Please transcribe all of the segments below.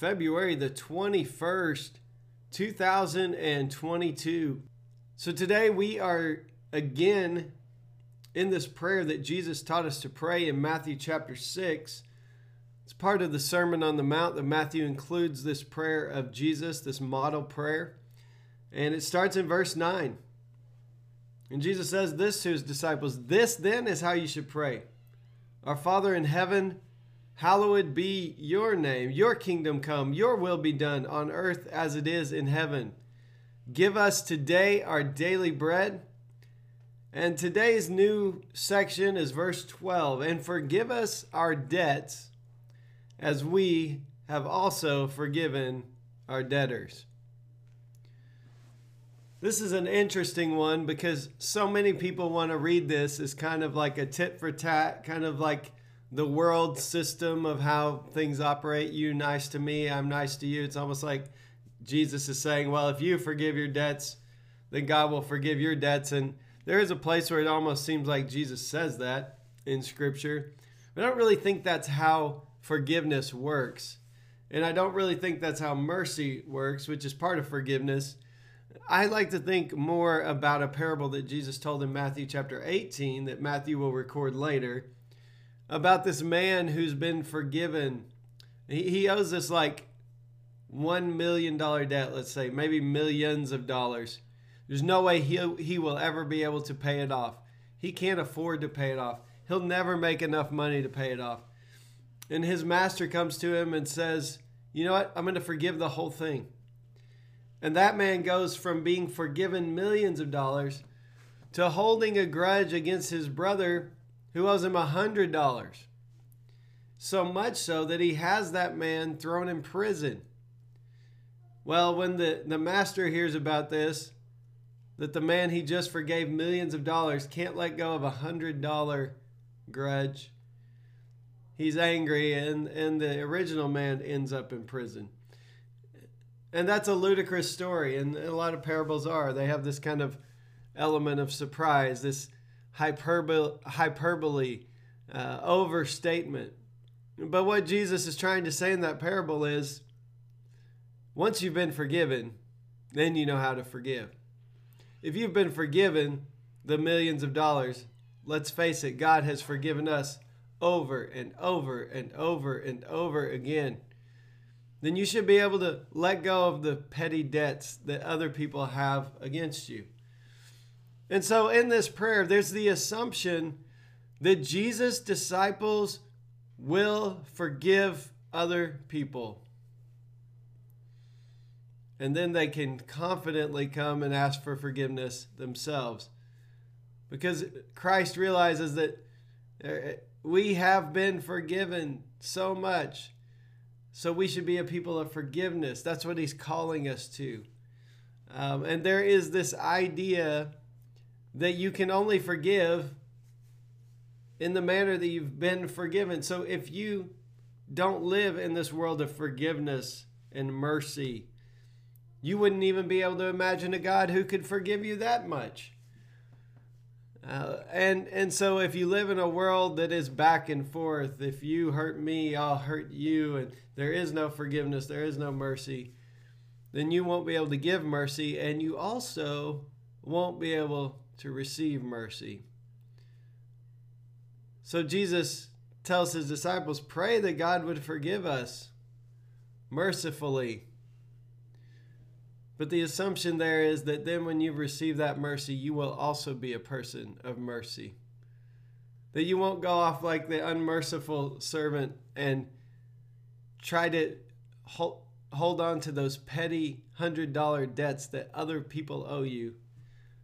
February the 21st, 2022. So today we are again in this prayer that Jesus taught us to pray in Matthew chapter 6. It's part of the Sermon on the Mount that Matthew includes this prayer of Jesus, this model prayer. And it starts in verse 9. And Jesus says this to his disciples This then is how you should pray Our Father in heaven, Hallowed be your name, your kingdom come, your will be done on earth as it is in heaven. Give us today our daily bread. And today's new section is verse 12. And forgive us our debts as we have also forgiven our debtors. This is an interesting one because so many people want to read this as kind of like a tit for tat, kind of like the world system of how things operate. You nice to me, I'm nice to you. It's almost like Jesus is saying, well, if you forgive your debts, then God will forgive your debts. And there is a place where it almost seems like Jesus says that in Scripture. But I don't really think that's how forgiveness works. And I don't really think that's how mercy works, which is part of forgiveness. I like to think more about a parable that Jesus told in Matthew chapter 18 that Matthew will record later about this man who's been forgiven. He, he owes us like $1 million debt, let's say, maybe millions of dollars. There's no way he, he will ever be able to pay it off. He can't afford to pay it off. He'll never make enough money to pay it off. And his master comes to him and says, You know what? I'm going to forgive the whole thing. And that man goes from being forgiven millions of dollars to holding a grudge against his brother who owes him a hundred dollars. So much so that he has that man thrown in prison. Well, when the, the master hears about this, that the man he just forgave millions of dollars can't let go of a hundred dollar grudge, he's angry, and, and the original man ends up in prison. And that's a ludicrous story, and a lot of parables are. They have this kind of element of surprise, this hyperbole, hyperbole uh, overstatement. But what Jesus is trying to say in that parable is once you've been forgiven, then you know how to forgive. If you've been forgiven the millions of dollars, let's face it, God has forgiven us over and over and over and over again. Then you should be able to let go of the petty debts that other people have against you. And so in this prayer, there's the assumption that Jesus' disciples will forgive other people. And then they can confidently come and ask for forgiveness themselves. Because Christ realizes that uh, we have been forgiven so much. So we should be a people of forgiveness. That's what he's calling us to. Um, and there is this idea that you can only forgive in the manner that you've been forgiven. So if you don't live in this world of forgiveness and mercy, you wouldn't even be able to imagine a God who could forgive you that much. Uh, and and so if you live in a world that is back and forth, if you hurt me, I'll hurt you, and there is no forgiveness, there is no mercy, then you won't be able to give mercy, and you also won't be able to receive mercy. So Jesus tells his disciples, pray that God would forgive us mercifully. But the assumption there is that then when you receive that mercy, you will also be a person of mercy. That you won't go off like the unmerciful servant and try to hold, hold on to those petty $100 debts that other people owe you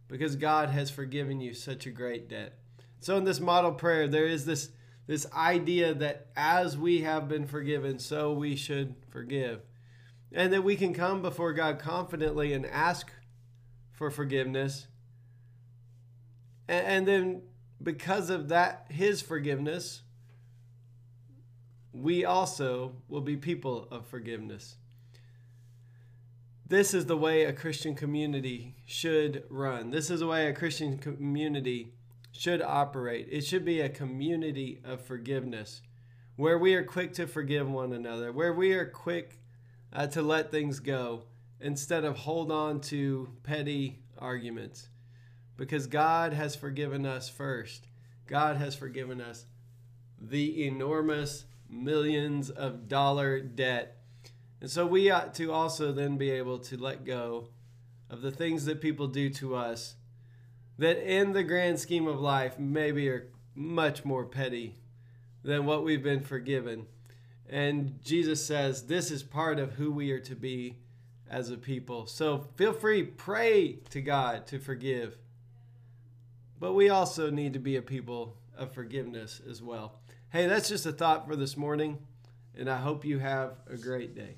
because God has forgiven you such a great debt. So in this model prayer, there is this this idea that as we have been forgiven, so we should forgive. and that we can come before God confidently and ask for forgiveness. And, and then, because of that, His forgiveness, we also will be people of forgiveness. This is the way a Christian community should run. This is the way a Christian community should operate. It should be a community of forgiveness where we are quick to forgive one another, where we are quick uh, to let things go instead of hold on to petty arguments. Because God has forgiven us first. God has forgiven us the enormous millions of dollar debt. And so we ought to also then be able to let go of the things that people do to us that in the grand scheme of life maybe are much more petty than what we've been forgiven. And Jesus says this is part of who we are to be as a people. So feel free, pray to God to forgive. But we also need to be a people of forgiveness as well. Hey, that's just a thought for this morning, and I hope you have a great day.